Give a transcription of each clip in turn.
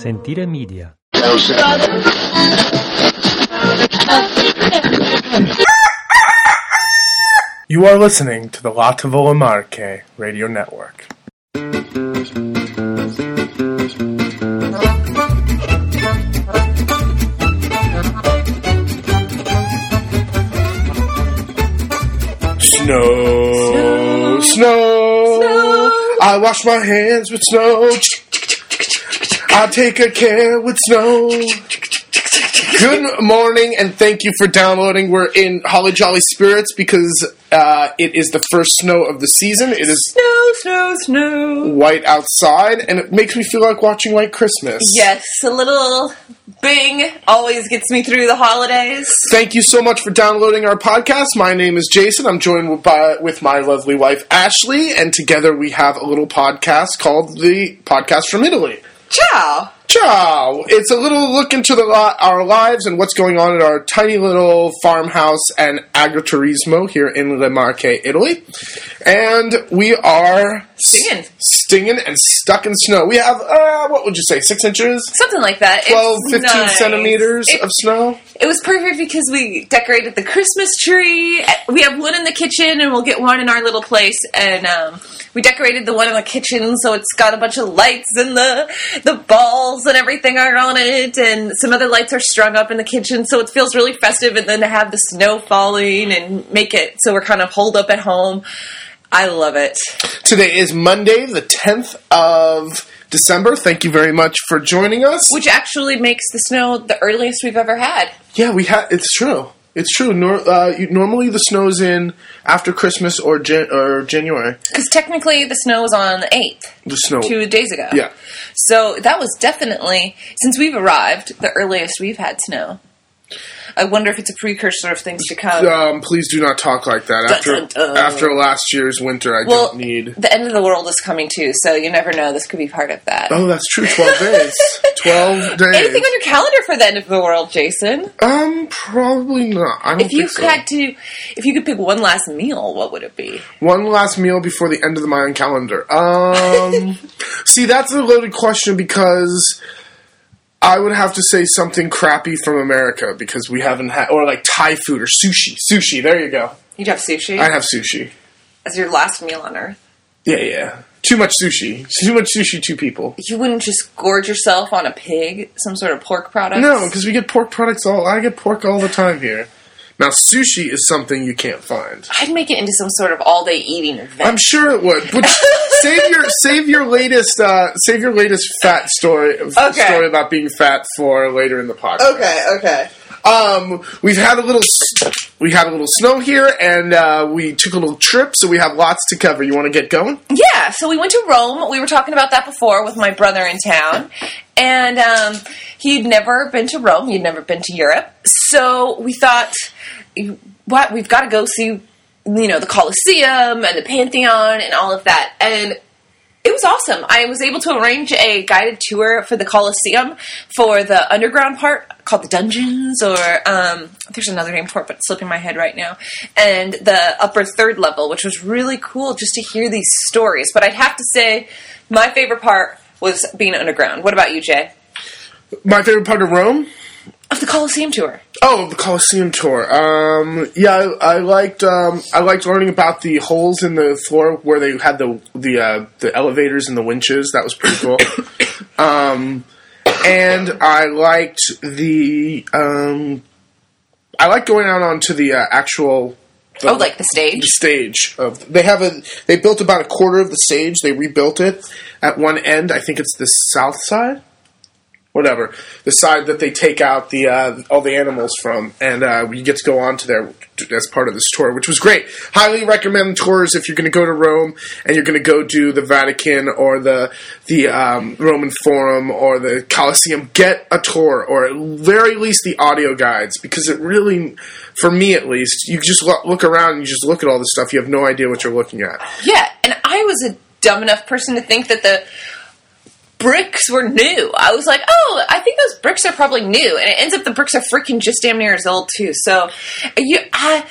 Sentire Media. You are listening to the La Tavola Marche Radio Network. Snow, snow, I wash my hands with snow. I take a care with snow. Good morning, and thank you for downloading. We're in Holly Jolly Spirits because uh, it is the first snow of the season. It is Snow, snow, snow. white outside, and it makes me feel like watching White Christmas. Yes, a little bing always gets me through the holidays. Thank you so much for downloading our podcast. My name is Jason. I'm joined by, with my lovely wife Ashley, and together we have a little podcast called the Podcast from Italy. Ciao. Ciao! It's a little look into the our lives and what's going on at our tiny little farmhouse and agriturismo here in Le Marche, Italy. And we are Stinging. stinging and stuck in snow. We have, uh, what would you say, six inches? Something like that. 12, It's 15 nice. centimeters It, of snow? It was perfect because we decorated the Christmas tree. We have one in the kitchen, and we'll get one in our little place. And um, we decorated the one in the kitchen, so it's got a bunch of lights and the the balls and everything are on it, and some other lights are strung up in the kitchen, so it feels really festive. And then to have the snow falling and make it so we're kind of holed up at home. I love it. Today is Monday, the 10th of December. Thank you very much for joining us. Which actually makes the snow the earliest we've ever had. Yeah, we had. It's true. It's true. Nor- uh, you, normally the snow's in after Christmas or Jan- or January. Because technically the snow was on the 8th, The snow. two days ago. Yeah. So that was definitely, since we've arrived, the earliest we've had snow. I wonder if it's a precursor of things to come. Um, please do not talk like that. After Dun, dun, dun. after last year's winter, I well, don't need. the end of the world is coming too, so you never know. This could be part of that. Oh, that's true. Twelve days. Twelve days. Anything on your calendar for the end of the world, Jason? Um, probably not. I don't If you so. had to, if you could pick one last meal, what would it be? One last meal before the end of the Mayan calendar. Um, see, that's a loaded question because I would have to say something crappy from America because we haven't had, or like Thai food or sushi. Sushi. There you go. You'd have sushi I'd have sushi. as your last meal on Earth. Yeah, yeah. Too much sushi. Too much sushi. Two people. You wouldn't just gorge yourself on a pig, some sort of pork product. No, because we get pork products all. I get pork all the time here. Now, sushi is something you can't find. I'd make it into some sort of all-day eating event. I'm sure it would. But save your save your latest uh, save your latest fat story story about being fat for later in the podcast. Okay, okay. Um, we've had a little we had a little snow here, and uh, we took a little trip, so we have lots to cover. You want to get going? Yeah, so we went to Rome. We were talking about that before with my brother in town. And um, he'd never been to Rome, he'd never been to Europe. So we thought, what, we've got to go see, you know, the Colosseum and the Pantheon and all of that. And it was awesome. I was able to arrange a guided tour for the Colosseum for the underground part called the dungeons, or um, there's another name for it, but it's slipping my head right now. And the upper third level, which was really cool just to hear these stories. But I'd have to say, my favorite part was being underground. What about you, Jay? My favorite part of Rome. Of the Colosseum tour. Oh, the Colosseum tour. Um, yeah, I, I liked. Um, I liked learning about the holes in the floor where they had the the uh, the elevators and the winches. That was pretty cool. um, and I liked the. Um, I like going out onto the uh, actual. The, Oh, like the stage? the stage of they have a they built about a quarter of the stage they rebuilt it at one end i think it's the south side whatever the side that they take out the uh, all the animals from and uh, you get to go on to there as part of this tour which was great. Highly recommend tours if you're going to go to rome and you're going to go do the vatican or the the um, roman forum or the colosseum. Get a tour or at very least the audio guides because it really for me at least you just look around and you just look at all this stuff you have no idea what you're looking at. Yeah, and I was a dumb enough person to think that the bricks were new. I was like, oh, I think those bricks are probably new, and it ends up the bricks are freaking just damn near as old too. So, you, I,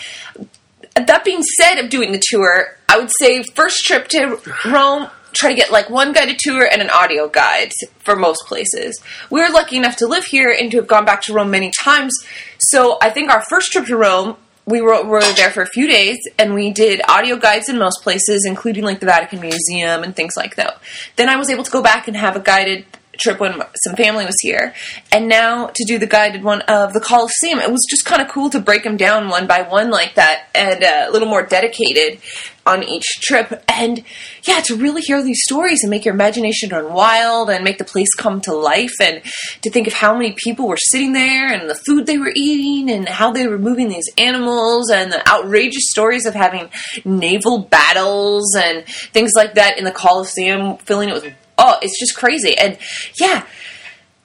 that being said, of doing the tour, I would say first trip to Rome try to get like one guided tour and an audio guide for most places. We were lucky enough to live here and to have gone back to Rome many times. So I think our first trip to Rome, we were, were there for a few days and we did audio guides in most places, including like the Vatican Museum and things like that. Then I was able to go back and have a guided trip when some family was here, and now to do the guided one of the Colosseum. It was just kind of cool to break them down one by one like that, and uh, a little more dedicated on each trip. And yeah, to really hear these stories and make your imagination run wild and make the place come to life, and to think of how many people were sitting there and the food they were eating and how they were moving these animals and the outrageous stories of having naval battles and things like that in the Colosseum, filling it with oh, it's just crazy. And yeah,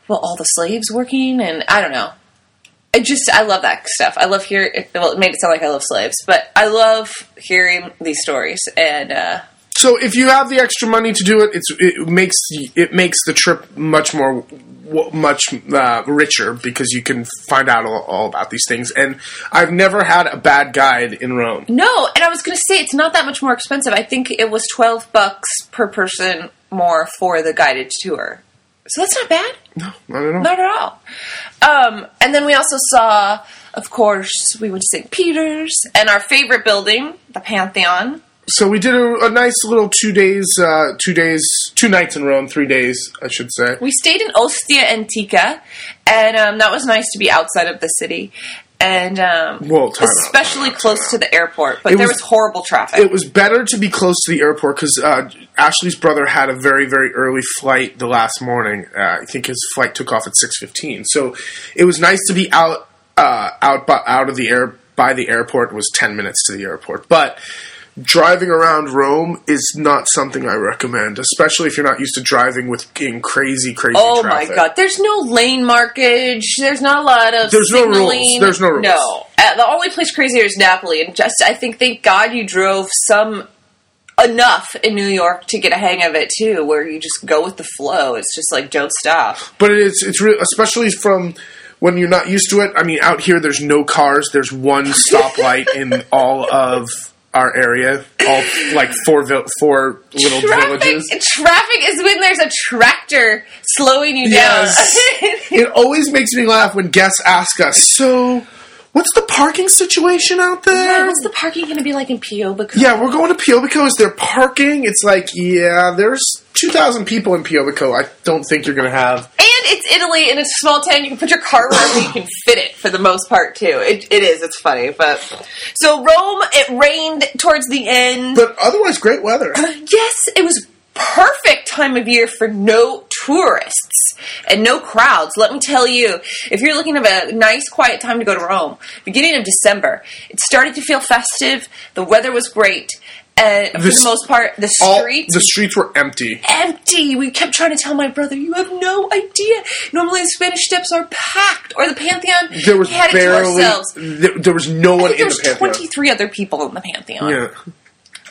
well, all the slaves working, and I don't know. I just I love that stuff. I love hearing. Well, it made it sound like I love slaves, but I love hearing these stories. And uh, So if you have the extra money to do it, it's it makes it makes the trip much more much uh, richer because you can find out all, all about these things. And I've never had a bad guide in Rome. no, and I was going to say it's not that much more expensive. I think it was twelve bucks per person more for the guided tour. So that's not bad. No, I don't. Not at all. Um, and then we also saw, of course, we went to St. Peter's and our favorite building, the Pantheon. So we did a, a nice little two days, uh, two days, two nights in Rome, three days, I should say. We stayed in Ostia Antica, and um, that was nice to be outside of the city. And um, Well, especially close to the airport, but It there was- was horrible traffic. It was better to be close to the airport because uh, Ashley's brother had a very, very early flight the last morning. Uh, I think his flight took off at six fifteen. So it was nice to be out, uh, out, by, out of the air by the airport. It was ten minutes to the airport, but driving around Rome is not something I recommend, especially if you're not used to driving with in crazy, crazy. Oh traffic. my god! There's no lane markage. There's not a lot of. There's no rules. There's no rules. No, uh, the only place crazier is Napoli, and just I think thank God you drove some enough in New York to get a hang of it too, where you just go with the flow. It's just like don't stop. But it's it's re- especially from when you're not used to it. I mean, out here there's no cars. There's one stoplight in all of our area. All like four vil- four little Traffic, villages. traffic is when there's a tractor slowing you Yes. down. It always makes me laugh when guests ask us, "So, what's the parking situation out Yeah, there?" what's the parking going to be like in Piobico? Yeah, we're going to Piobico. Is there parking? It's like, yeah, there's 2,000 people in Piobico. I don't think you're going to have. And it's Italy, and it's a small town. You can put your car wherever you can fit it for the most part, too. It, it is. It's funny, but so Rome. It rained towards the end. But otherwise, great weather. Uh, yes, it was perfect time of year for no tourists and no crowds. Let me tell you, if you're looking for a nice, quiet time to go to Rome, beginning of December, it started to feel festive. The weather was great. And for This- the most part, the All, streets the streets were empty. empty. We kept trying to tell my brother, "You have no idea. Normally, the Spanish Steps are packed, or the Pantheon. There was we had it to barely. ourselves. There, there was no one in was the Pantheon. twenty three other people in the Pantheon. Yeah.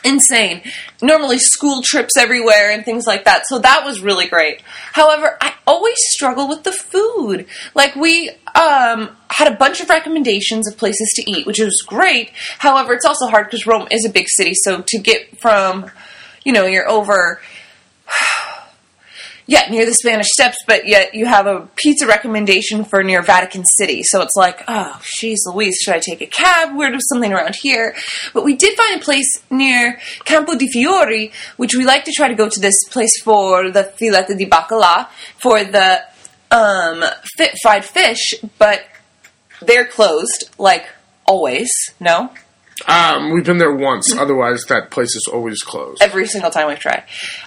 Insane. Normally, school trips everywhere and things like that. So that was really great. However, I always struggle with the food. Like we um, had a bunch of recommendations of places to eat, which was great. However, it's also hard because Rome is a big city. So to get from, you know, you're over yeah, near the Spanish Steps, but yet you have a pizza recommendation for near Vatican City. So it's like, oh, she's Louise, should I take a cab? Where do something around here? But we did find a place near Campo di Fiori, which we like to try to go to this place for the filete di bacala, for the um, fit fried fish, but they're closed, like always. No, Um, we've been there once. Otherwise, that place is always closed. every single time we've tried.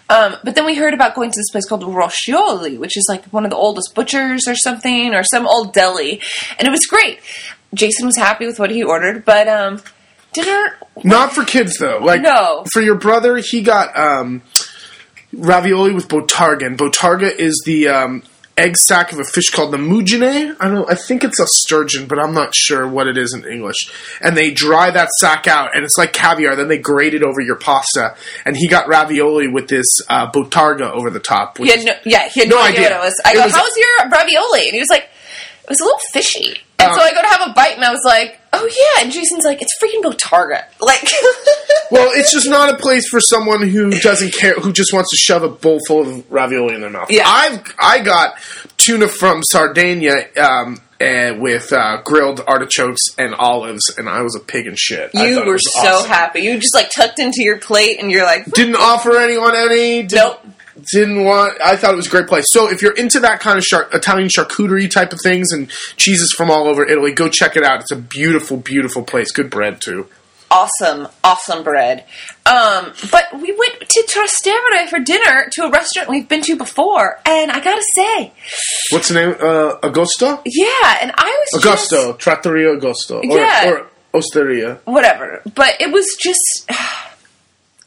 Um, but then we heard about going to this place called Roscioli, which is like one of the oldest butchers or something, or some old deli, and it was great. Jason was happy with what he ordered, but um, dinner Not for kids though. Like No. for your brother, he got um, ravioli with bottarga. And bottarga is the um, egg sac of a fish called the muggine. I don't. I think it's a sturgeon, but I'm not sure what it is in English. And they dry that sack out, and it's like caviar. Then they grate it over your pasta. And he got ravioli with this uh, bottarga over the top. Had no, yeah, he had No no, idea. idea. what it was. I It go, was- "How's your ravioli?" And he was like, "It was a little fishy." And Uh, so I go to have a bite, and I was like, oh yeah, and Jason's like, it's freaking Bottarga. Like, Well, it's just not a place for someone who doesn't care, who just wants to shove a bowl full of ravioli in their mouth. Yeah. I've I got tuna from Sardinia um, uh, with uh, grilled artichokes and olives, and I was a pig in shit. I you were so awesome. happy. You just like tucked into your plate, and you're like, Didn't offer anyone any. Didn't, Nope. Didn't want. I thought it was a great place. So if you're into that kind of char- Italian charcuterie type of things and cheeses from all over Italy, go check it out. It's a beautiful, beautiful place. Good bread too. awesome, awesome bread. Um, but we went to Trastevere for dinner to a restaurant we've been to before, and I gotta say, What's the name? Uh, Agosto. yeah, and I was just- Trattoria Augusto, or, Yeah. or Osteria. whatever. But it was just,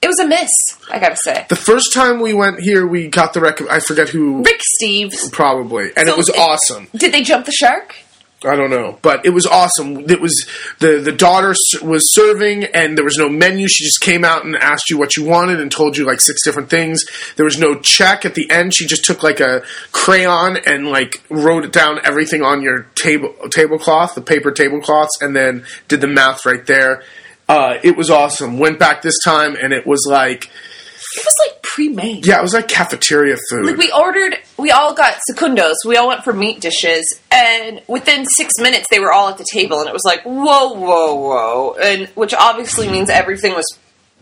it was a miss. I gotta say, The first time we went here, we got the rec. I forget who, Rick Steves. probably, and So it was it- awesome. Did they jump the shark? I don't know, but it was awesome. It was the the daughter was serving, and there was no menu. She just came out and asked you what you wanted and told you like six different things. There was no check at the end. She just took like a crayon and like wrote it down everything on your table tablecloth, the paper tablecloths, and then did the math right there. Uh, it was awesome. Went back this time, and it was like It was like pre-made. yeah, it was like cafeteria food. Like we ordered, we all got secundos. We all went for meat dishes, and within six minutes, they were all at the table, and it was like, whoa, whoa, whoa, and which obviously means everything was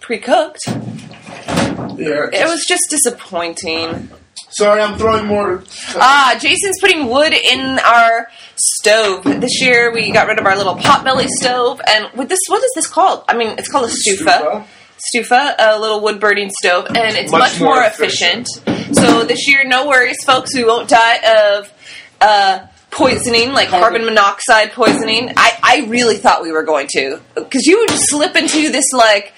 pre-cooked. yeah, It was just disappointing. Sorry, I'm throwing more. Ah, Jason's putting wood in our stove. This year, we got rid of our little potbelly stove, and with this, what is this called? I mean, it's called a stufa. Stufa, a little wood burning stove, and it's much, Much more, more efficient. So this year, no worries, folks. We won't die of uh, poisoning, like carbon monoxide poisoning. I, I really thought we were going to, because you would just slip into this like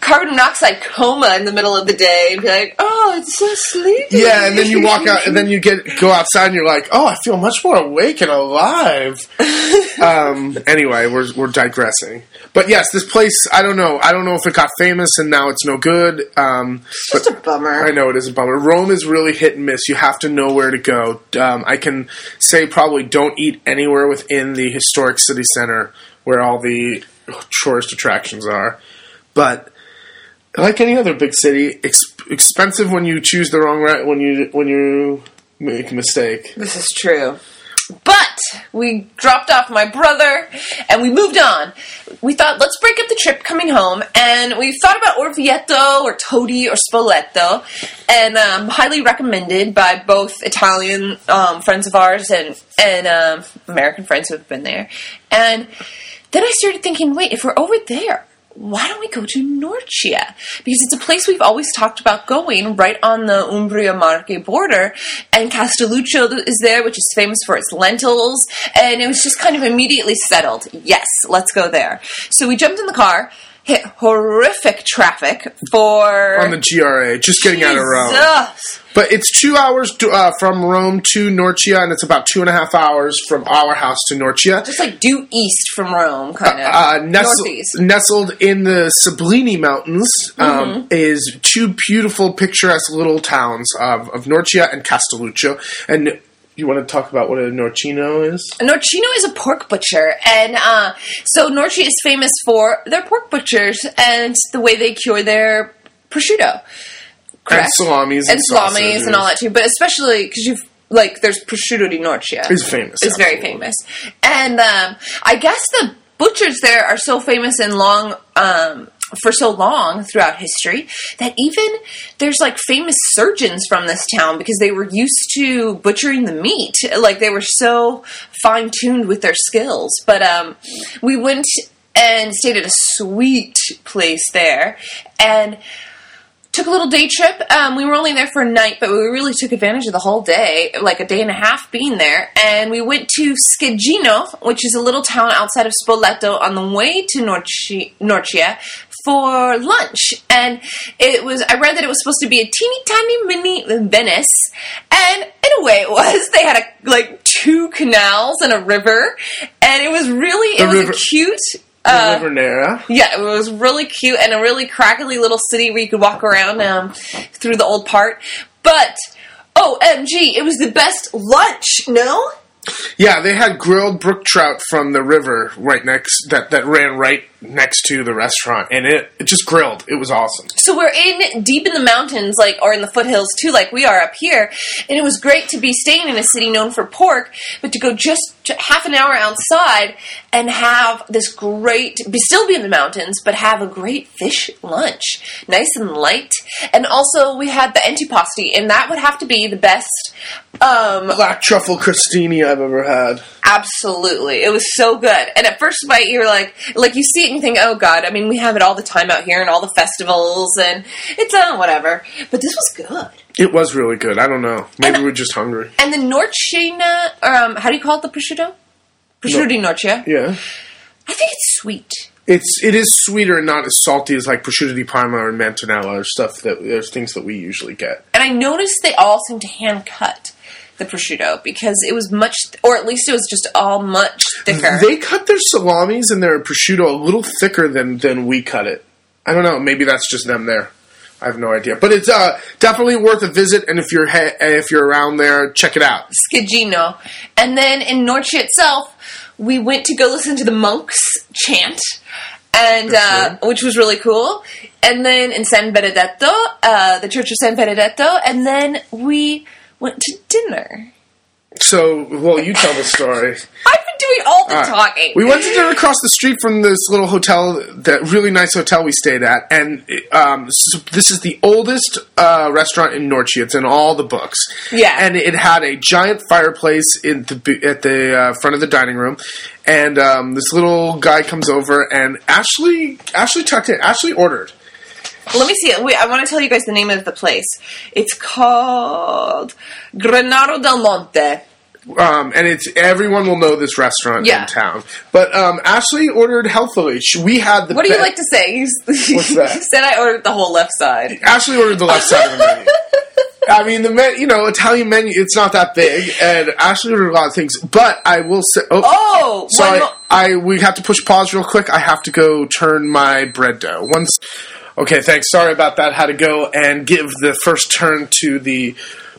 carbon monoxide coma in the middle of the day and be like, "Oh, it's so sleepy." Yeah, and then you walk out, and then you get go outside, and you're like, "Oh, I feel much more awake and alive." um, anyway, we're we're digressing, but yes, this place. I don't know. I don't know if it got famous and now it's no good. Um, It's just a bummer. I know it is a bummer. Rome is really hit and miss. You have to know where to go. Um, I can say probably don't eat anywhere within the historic city center where all the tourist attractions are. But like any other big city, ex- expensive when you choose the wrong route when you when you make a mistake. This is true. But we dropped off my brother and we moved on. We thought, let's break up the trip coming home. And we thought about Orvieto or Todi or Spoleto. And um, highly recommended by both Italian um, friends of ours and, and um, American friends who have been there. And then I started thinking, wait, if we're over there, why don't we go to Norcia? Because it's a place we've always talked about going, right on the Umbria Marche border. And Castelluccio is there, which is famous for its lentils. And it was just kind of immediately settled. Yes, let's go there. So we jumped in the car, hit horrific traffic for. On the GRA, just getting out of Rome. But it's two hours to, uh, from Rome to Norcia, and it's about two and a half hours from our house to Norcia. Just like due east from Rome, kind of. uh, nestled, Northeast. nestled in the Sibillini Mountains um, Mm-hmm. is two beautiful, picturesque little towns of, of Norcia and Castelluccio. And you want to talk about what a Norcino is? Norcino is a pork butcher, and uh, so Norci is famous for their pork butchers and the way they cure their prosciutto, correct? And salamis and, and salamis and all that too. But especially because you've like there's prosciutto di Norcia. Is famous. It's very famous, and um, I guess the butchers there are so famous and long. Um, for so long throughout history that even there's like famous surgeons from this town because they were used to butchering the meat. Like they were so fine tuned with their skills. But um we went and stayed at a sweet place there. And took a little day trip. Um, we were only there for a night, but we really took advantage of the whole day, like a day and a half being there. And we went to Scheggino, which is a little town outside of Spoleto on the way to Norci- Norcia for lunch. And it was, I read that it was supposed to be a teeny tiny mini Venice. And in a way it was. They had a, like two canals and a river. And it was really, it The was river- a cute, uh, yeah, it was really cute and a really crackly little city where you could walk around um, through the old part. But OMG, it was the best lunch. No, Yeah, they had grilled brook trout from the river right next that that ran right next to the restaurant, and it, it just grilled. It was awesome. So we're in deep in the mountains, like or in the foothills too, like we are up here. And it was great to be staying in a city known for pork, but to go just half an hour outside and have this great, be still be in the mountains, but have a great fish lunch, nice and light. And also we had the antipasti, and that would have to be the best. Um, Black truffle crostini I've ever had. Absolutely. It was so good. And at first bite, you're like, like you see you think, oh God, I mean, we have it all the time out here and all the festivals and it's, uh, whatever. But this was good. It was really good. I don't know. Maybe And- we're just hungry. And the Norcina, um, how do you call it, the prosciutto? Prosciutto di Norcia? Yeah. I think it's sweet. It's it is sweeter and not as salty as like prosciutto di Parma or Mantonella or stuff that there's things that we usually get. And I noticed they all seem to hand cut the prosciutto because it was much, or at least it was just all much thicker. They cut their salamis and their prosciutto a little thicker than than we cut it. I don't know. Maybe that's just them there. I have no idea, but it's uh, definitely worth a visit. And if you're he- if you're around there, check it out. Scheggino. And then in Norcia itself, we went to go listen to the monks chant, and uh, which was really cool. And then in San Benedetto, uh, the Church of San Benedetto, and then we went to dinner. So, well, you tell the story. I've been doing all the All right. talking. We went to dinner across the street from this little hotel, that really nice hotel we stayed at, and um, so this is the oldest uh, restaurant in Norcia. It's in all the books. Yeah. and it had a giant fireplace in the at the uh, front of the dining room, and um, this little guy comes over, and Ashley Ashley tucked in. Ashley ordered. Let me see. Wait, I want to tell you guys the name of the place. It's called Granaro del Monte. Um, and it's everyone will know this restaurant Yeah. in town. But um, Ashley ordered healthily. She- We had the What do you be- like to say? You, What's that? you said I ordered the whole left side. Ashley ordered the left side of the menu. I mean, the men, you know, Italian menu, it's not that big, and Ashley ordered a lot of things. But I will say, oh, Oh, sorry, mo- I we have to push pause real quick. I have to go turn my bread dough. Once, okay, thanks. Sorry about that. Had to go and give the first turn to the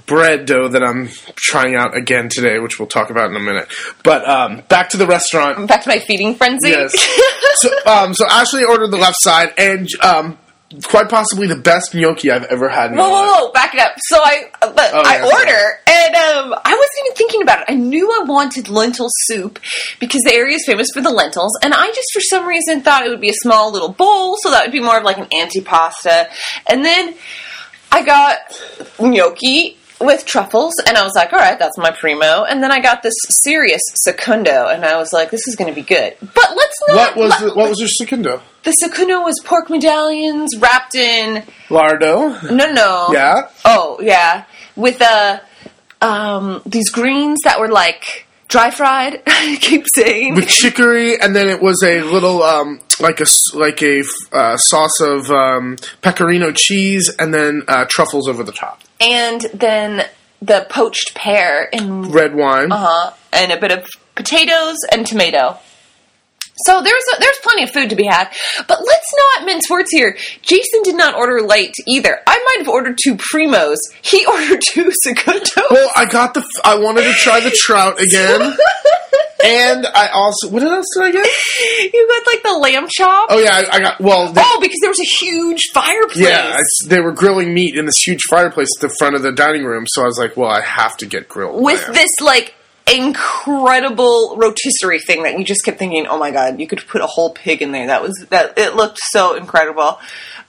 bread dough that I'm trying out again today, which we'll talk about in a minute. But um, back to the restaurant. back to my feeding frenzy. Yes. so, um, so Ashley ordered the left side, and um, quite possibly the best gnocchi I've ever had. In my Whoa, whoa, life. whoa! Back it up. So I, uh, but Oh, I order, and um, I wasn't even thinking about it. I knew I wanted lentil soup because the area is famous for the lentils, and I just for some reason thought it would be a small little bowl, so that would be more of like an antipasta. And then I got gnocchi with truffles, and I was like, all right, that's my primo. And then I got this serious secundo, and I was like, this is going to be good. But let's not. What was the, what was your secundo? the secundo was pork medallions wrapped in Lardo. no no Yeah. Oh, yeah. With uh, um, these greens that were like dry fried. I keep saying. With chicory, and then it was a little um, like a like a uh, sauce of um, pecorino cheese, and then uh, truffles over the top. and then the poached pear in Red wine. uh huh, and a bit of potatoes and tomato. So there's a, there's plenty of food to be had, but let's not mince words here. Jason did not order light either. I might have ordered two primos. He ordered two secundos. Well, I got the. I wanted to try the trout again, and I also. What else did I get? you got like the lamb chop. Oh yeah, I, I got. Well, they, Oh, because there was a huge fireplace. yeah, they were grilling meat in this huge fireplace at the front of the dining room. So I was like, well, I have to get grilled with lamb. this like incredible rotisserie thing that you just kept thinking, oh my god, you could put a whole pig in there. That was that. It looked so incredible.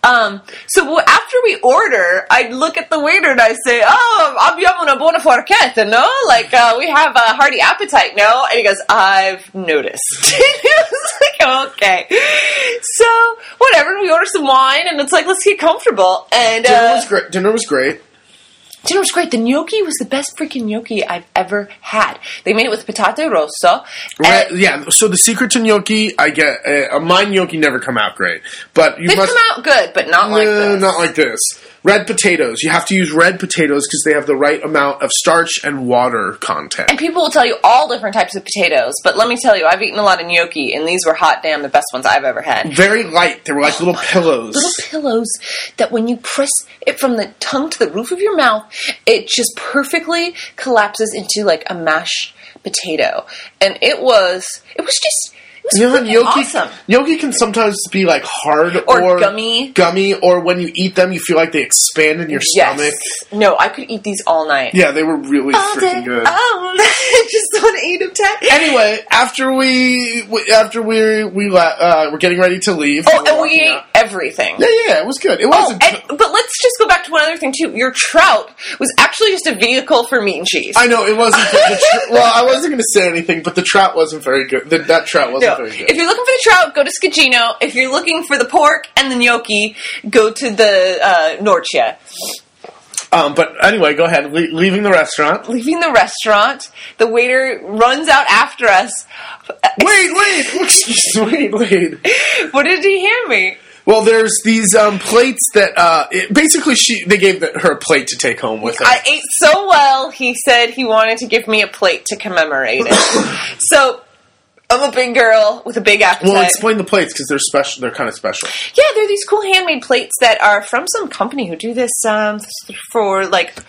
Um, so after we order, I look at the waiter and I say, "Oh, abbiamo una buona forchetta, no? Like uh, we have a hearty appetite, no?" And he goes, "I've noticed." it was like, okay, so whatever. We order some wine, and it's like, let's get comfortable. And Dinner uh, was great. Dinner was great. Dinner was great. The gnocchi was the best freaking gnocchi I've ever had. They made it with patate rosso. Re- and yeah. So the secret to gnocchi, I get. Uh, my gnocchi never come out great, but you they've must. come out good, but not like this. not like this. Red potatoes. You have to use red potatoes because they have the right amount of starch and water content. And people will tell you all different types of potatoes, but let me tell you, I've eaten a lot of gnocchi, and these were hot damn the best ones I've ever had. Very light. They were like little oh, pillows. Little pillows that when you press it from the tongue to the roof of your mouth, it just perfectly collapses into like a mashed potato. And it was, it was just, You know, how gnocchi, awesome. gnocchi can sometimes be like hard Or or, gummy. gummy, or when you eat them, you feel like they expand in your Yes. stomach. No, I could eat these all night. Yeah, they were really All day, freaking good. all night. just to eat them. Ten. Anyway, after we after we we uh, we're getting ready to leave. Oh, and we ate. Everything. Yeah, yeah, it was good. It Oh, wasn't. and, but let's just go back to one other thing too. Your trout was actually just a vehicle for meat and cheese. I know it wasn't. The tr- well, I wasn't going to say anything, but the trout wasn't very good. The, that trout wasn't No. very good. If you're looking for the trout, go to Scheggino. If you're looking for the pork and the gnocchi, go to the uh, Norcia. Um, but anyway, go ahead. Le- leaving the restaurant. Leaving the restaurant, the waiter runs out after us. Wait, wait, wait, wait. What did he hand me? Well, there's these um, plates that uh, it, basically she they gave the, her a plate to take home with her. I ate so well, he said he wanted to give me a plate to commemorate it. so, I'm a big girl with a big appetite. well, explain the plates because they're special. They're kind of special. Yeah, they're these cool handmade plates that are from some company who do this um, for like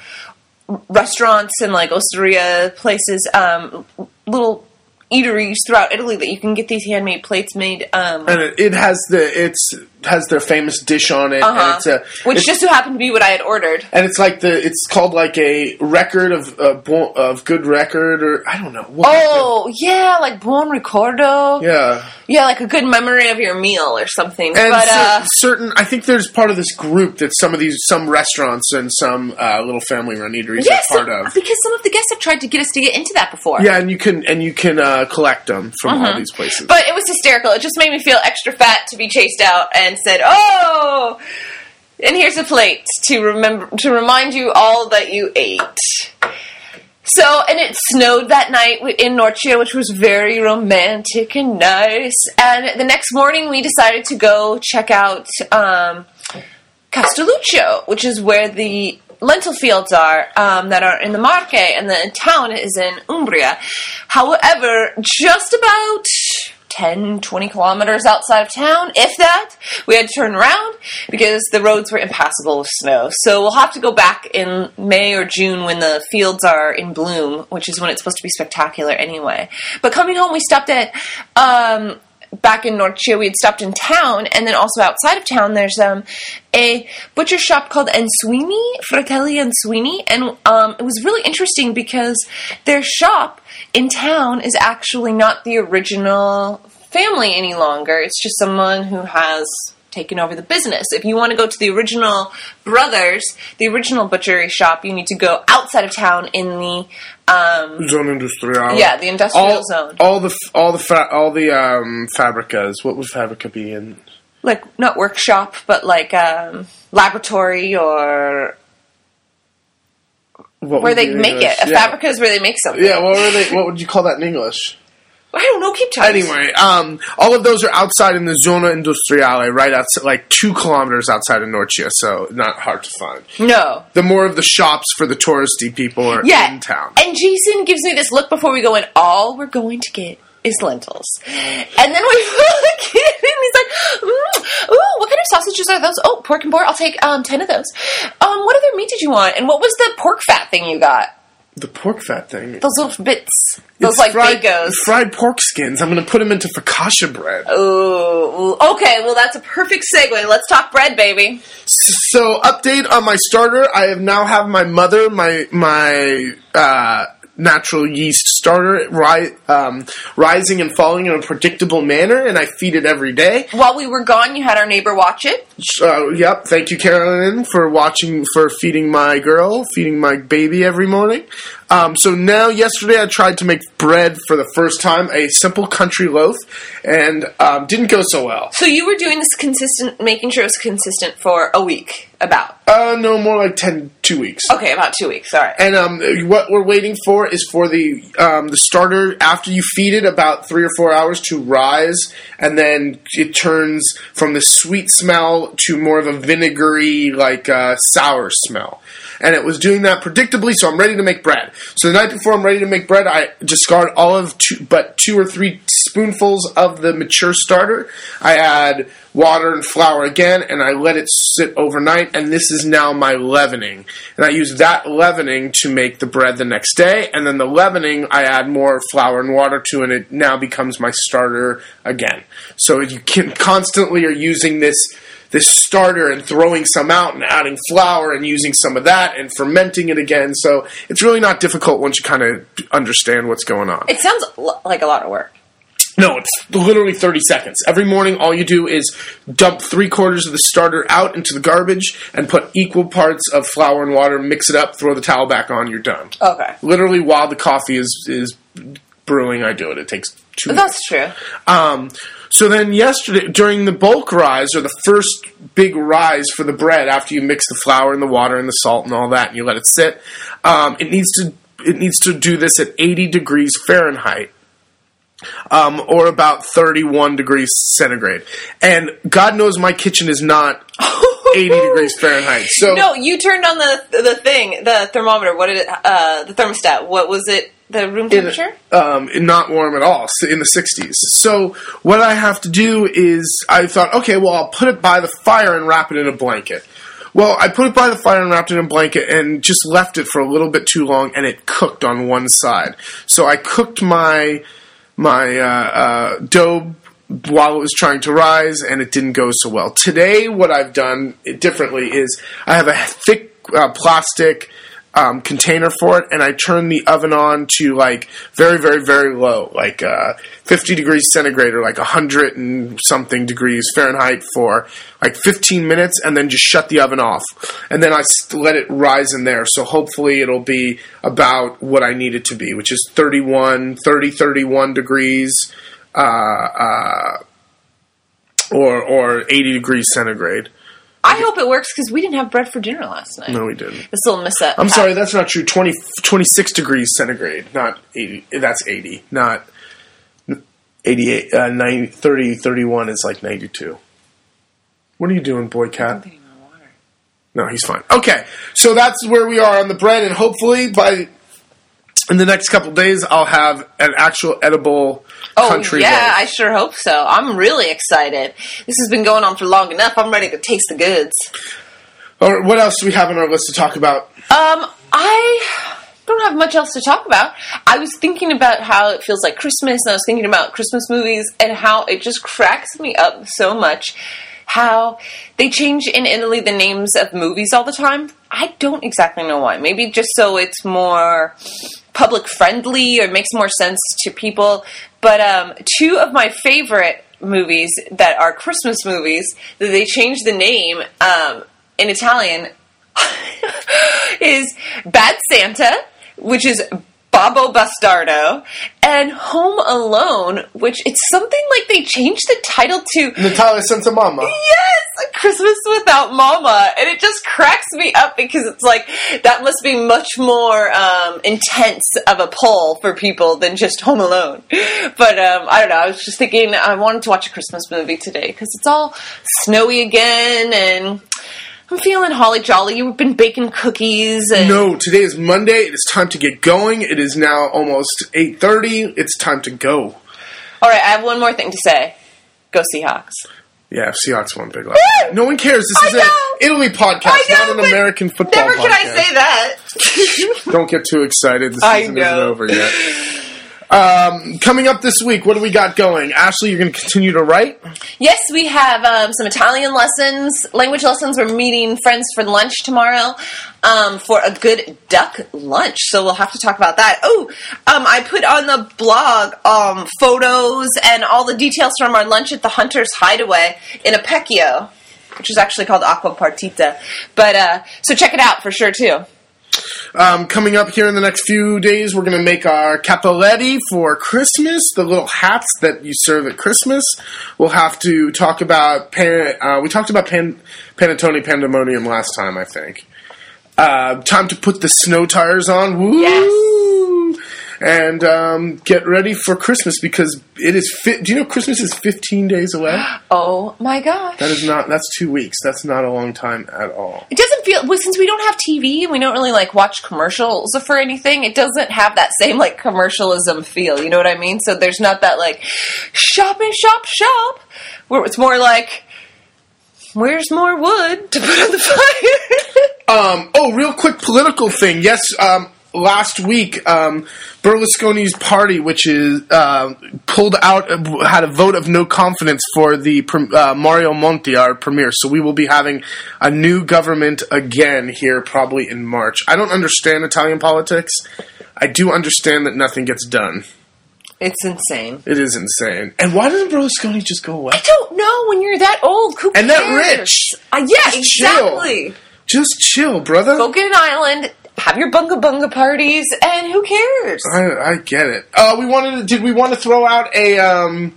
restaurants and like osteria places, um, little eateries throughout Italy that you can get these handmade plates made. Um, And it, it has the it's has their famous dish on it, uh-huh, it's a which it's- just so happened to be what I had ordered. and it's like the it's called like a record of uh, of good record or I don't know. What Oh yeah, like buon ricordo. yeah. Yeah, like a good memory of your meal or something. And but uh, certain, I think there's part of this group that some of these, some restaurants and some uh, little family-run eateries yes, are part of. because some of the guests have tried to get us to get into that before. Yeah, and you can and you can uh, collect them from Mm-hmm. all these places. But it was hysterical. It just made me feel extra fat to be chased out and said, "Oh, and here's a plate to remember to remind you all that you ate." So, and it snowed that night in Norcia, which was very romantic and nice. And the next morning, we decided to go check out um, Castelluccio, which is where the lentil fields are um, that are in the Marche, and the town is in Umbria. However, just about 10, 20 kilometers outside of town, if that, we had to turn around because the roads were impassable with snow. So we'll have to go back in May or June when the fields are in bloom, which is when it's supposed to be spectacular anyway. But coming home, we stopped at. Um, back in North Norcia, we had stopped in town, and then also outside of town, there's um, a butcher shop called Ansuini, Fratelli Ansuini, and um, it was really interesting because their shop in town is actually not the original family any longer. It's just someone who has taken over the business. If you want to go to the original brothers, the original butchery shop, you need to go outside of town in the um, Zone industrial. yeah the industrial all, zone. all the all the fa- all the um, fabricas. What would fabrica be in? like not workshop, but like um, laboratory or What where they make English? it. A yeah. fabrica is where they make something. Yeah, what were they? What would you call that in English? I don't know. Keep telling. Anyway, um, all of those are outside in the Zona Industriale, right outside, like two kilometers outside of Norcia, so not hard to find. No. The more of the shops for the touristy people are Yeah. in town. And Jason gives me this look before we go in. All we're going to get is lentils. And then we look in, and he's like, mm, "Ooh, what kind of sausages are those? Oh, pork and boar. I'll take um, ten of those. Um, what other meat did you want? And what was the pork fat thing you got? The pork fat thing. Those little bits. Those It's like fried, bagos. fried pork skins. I'm going to put them into focaccia bread. Ooh, okay. Well, that's a perfect segue. Let's talk bread, baby. So, update on my starter. I have now have my mother, my my uh, natural yeast starter, ri- um, rising and falling in a predictable manner, and I feed it every day. While we were gone, you had our neighbor watch it. Uh, yep. Thank you, Carolyn, for watching, for feeding my girl, feeding my baby every morning. Um, so now, yesterday, I tried to make bread for the first time, a simple country loaf, and um, didn't go so well. So you were doing this consistent, making sure it was consistent for a week, about. Uh, no, more like 10, two weeks. Okay, about two weeks. All right. And um, what we're waiting for is for the um, the starter after you feed it about three or four hours to rise, and then it turns from the sweet smell to more of a vinegary, like uh, sour smell. And it was doing that predictably, so I'm ready to make bread. So the night before I'm ready to make bread, I discard all of two, but two or three spoonfuls of the mature starter. I add water and flour again, and I let it sit overnight. And this is now my leavening, and I use that leavening to make the bread the next day. And then the leavening, I add more flour and water to, and it now becomes my starter again. So you can constantly are using this this starter and throwing some out and adding flour and using some of that and fermenting it again. So it's really not difficult once you kind of understand what's going on. It sounds like a lot of work. No, it's literally 30 seconds. Every morning, all you do is dump three quarters of the starter out into the garbage and put equal parts of flour and water, mix it up, throw the towel back on, you're done. Okay. Literally, while the coffee is, is brewing, I do it. It takes two That's true. um, so then yesterday, during the bulk rise, or the first big rise for the bread, after you mix the flour and the water and the salt and all that, and you let it sit, um, it needs to it needs to do this at 80 degrees Fahrenheit. Um, or about 31 degrees centigrade. And God knows my kitchen is not 80 degrees Fahrenheit. So No, you turned on the the thing, the thermometer. What did it? Uh, the thermostat. What was it? The room in- temperature. um, not warm at all, in the 60s. So what I have to do is, I thought, okay, well, I'll put it by the fire and wrap it in a blanket. Well, I put it by the fire and wrapped it in a blanket and just left it for a little bit too long, and it cooked on one side. So I cooked my my uh, uh, dough while it was trying to rise, and it didn't go so well. Today, what I've done differently is I have a thick uh, plastic um, container for it, and I turn the oven on to like very, very, very low, like uh, 50 degrees centigrade or like 100 and something degrees Fahrenheit for like 15 minutes, and then just shut the oven off. And then I let it rise in there. So hopefully it'll be about what I need it to be, which is 31, 30, 31 degrees. Uh, uh, or or 80 degrees centigrade. I hope it works because we didn't have bread for dinner last night. No, we didn't. This little miss up. I'm sorry, that's not true. 20, 26 degrees centigrade, not 80. That's 80, not 88. Uh, 90, 30, 31 is like 92. What are you doing, boy cat? No, he's fine. Okay, so that's where we are on the bread, and hopefully by in the next couple days, I'll have an actual edible Oh country yeah, loaf. I sure hope so. I'm really excited. This has been going on for long enough. I'm ready to taste the goods. Right, what else do we have on our list to talk about? Um, I don't have much else to talk about. I was thinking about how it feels like Christmas, and I was thinking about Christmas movies and how it just cracks me up so much. How they change in Italy the names of movies all the time. I don't exactly know why. Maybe just so it's more public friendly or makes more sense to people. But um, two of my favorite movies that are Christmas movies that they changed the name um, in Italian is Bad Santa, which is Babbo Bastardo, and Home Alone, which it's something like they changed the title to Natale Senza Mama. Yes, Christmas without Mama, and it just cracks me up because it's like that must be much more um, intense of a pull for people than just Home Alone. But um, I don't know. I was just thinking I wanted to watch a Christmas movie today because it's all snowy again, and I'm feeling holly jolly. You've been baking cookies, and No, today is Monday. It is time to get going. It is now almost 8.30. It's time to go. all right. I have one more thing to say. Go Seahawks. Yeah, Seahawks won big last night. No one cares. This I is know. an Italy podcast, know, not an American football Never podcast. can I say that. Don't get too excited. The I season isn't over yet. Um, coming up this week, what do we got going? Ashley, you're going to continue to write? Yes, we have um, some Italian lessons, language lessons. We're meeting friends for lunch tomorrow um, for a good duck lunch. So we'll have to talk about that. Oh, I put on the blog um, photos and all the details from our lunch at the Hunter's Hideaway in Apecchio, which is actually called Aqua Partita. But uh, so check it out for sure too. Um, coming up here in the next few days, we're going to make our cappelletti for Christmas, the little hats that you serve at Christmas. We'll have to talk about, pan, uh, we talked about pan, Panettone Pandemonium last time, I think. Uh, time to put the snow tires on. Woo! And um, get ready for Christmas because it is. Fi- do you know Christmas is 15 days away? Oh my gosh. That is not. That's two weeks. That's not a long time at all. It doesn't feel well since we don't have TV and we don't really like watch commercials for anything. It doesn't have that same like commercialism feel. You know what I mean? So there's not that like shopping, shop, shop. Where it's more like, where's more wood to put on the fire? Um, oh, real quick political thing. Yes, um, last week, um, Berlusconi's party, which is uh, pulled out, had a vote of no confidence for the uh, Mario Monti, our premier. So we will be having a new government again here, probably in March. I don't understand Italian politics. I do understand that nothing gets done. It's insane. It is insane. And why doesn't Berlusconi just go away? I don't know when you're that old. And cares? that rich. Uh, yeah, Just chill. exactly. Just chill, brother. Go get an island, have your bunga bunga parties, and who cares? I, I get it. Uh, we wanted. To, did we want to throw out a um,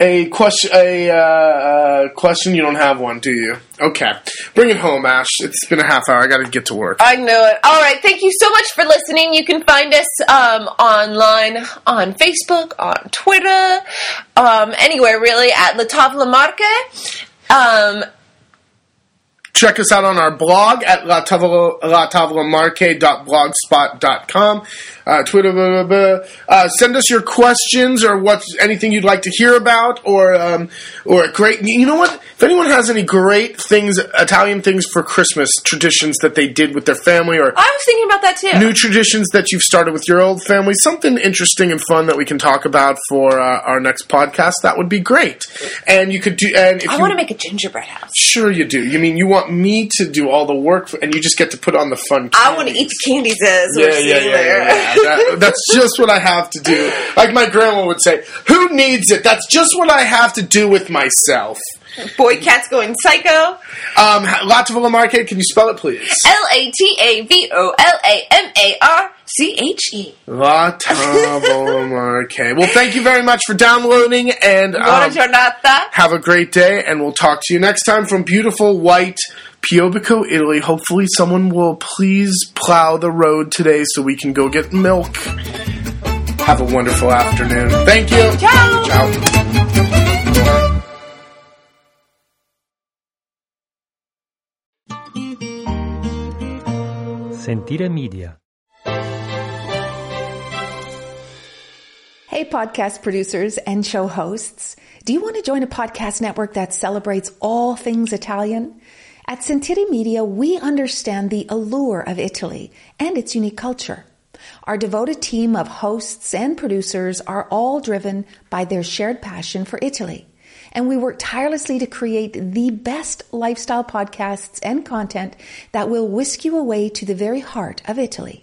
a question? A uh, uh, question? You don't have one, do you? Okay, bring it home, Ash. It's been a half hour. I got to get to work. I know it. All right. Thank you so much for listening. You can find us um, online on Facebook, on Twitter, um, anywhere really at La Tavola Marche. Um, Check us out on our blog at latavolamarche.blogspot.com. Uh, Twitter, blah, blah, blah. Uh, send us your questions or what anything you'd like to hear about, or um, or great. You know what? If anyone has any great things, Italian things for Christmas traditions that they did with their family, or I was thinking about that too. new traditions that you've started with your old family, something interesting and fun that we can talk about for uh, our next podcast, that would be great. And you could do. And if I want to make a gingerbread house. Sure, you do. You mean you want me to do all the work, for, and you just get to put on the fun. I want to eat the candies as Yeah, yeah, yeah, there. yeah. That- that's just what I have to do. Like my grandma would say, "Who needs it? That's just what I have to do with myself." Boy, cat's going psycho. Um, Marche, can you spell it, please? L A T A V O L A M A R C H E. Latavola Marche. Well, thank you very much for downloading, and Buona um, giornata. have a great day. And we'll talk to you next time from beautiful white Piobico, Italy. Hopefully, someone will please plow the road today so we can go get milk. Have a wonderful afternoon. Thank you. Ciao. Ciao. Sentire Media. Hey, podcast producers and show hosts. Do you want to join a podcast network that celebrates all things Italian? At Sentire Media, we understand the allure of Italy and its unique culture. Our devoted team of hosts and producers are all driven by their shared passion for Italy. And we work tirelessly to create the best lifestyle podcasts and content that will whisk you away to the very heart of Italy.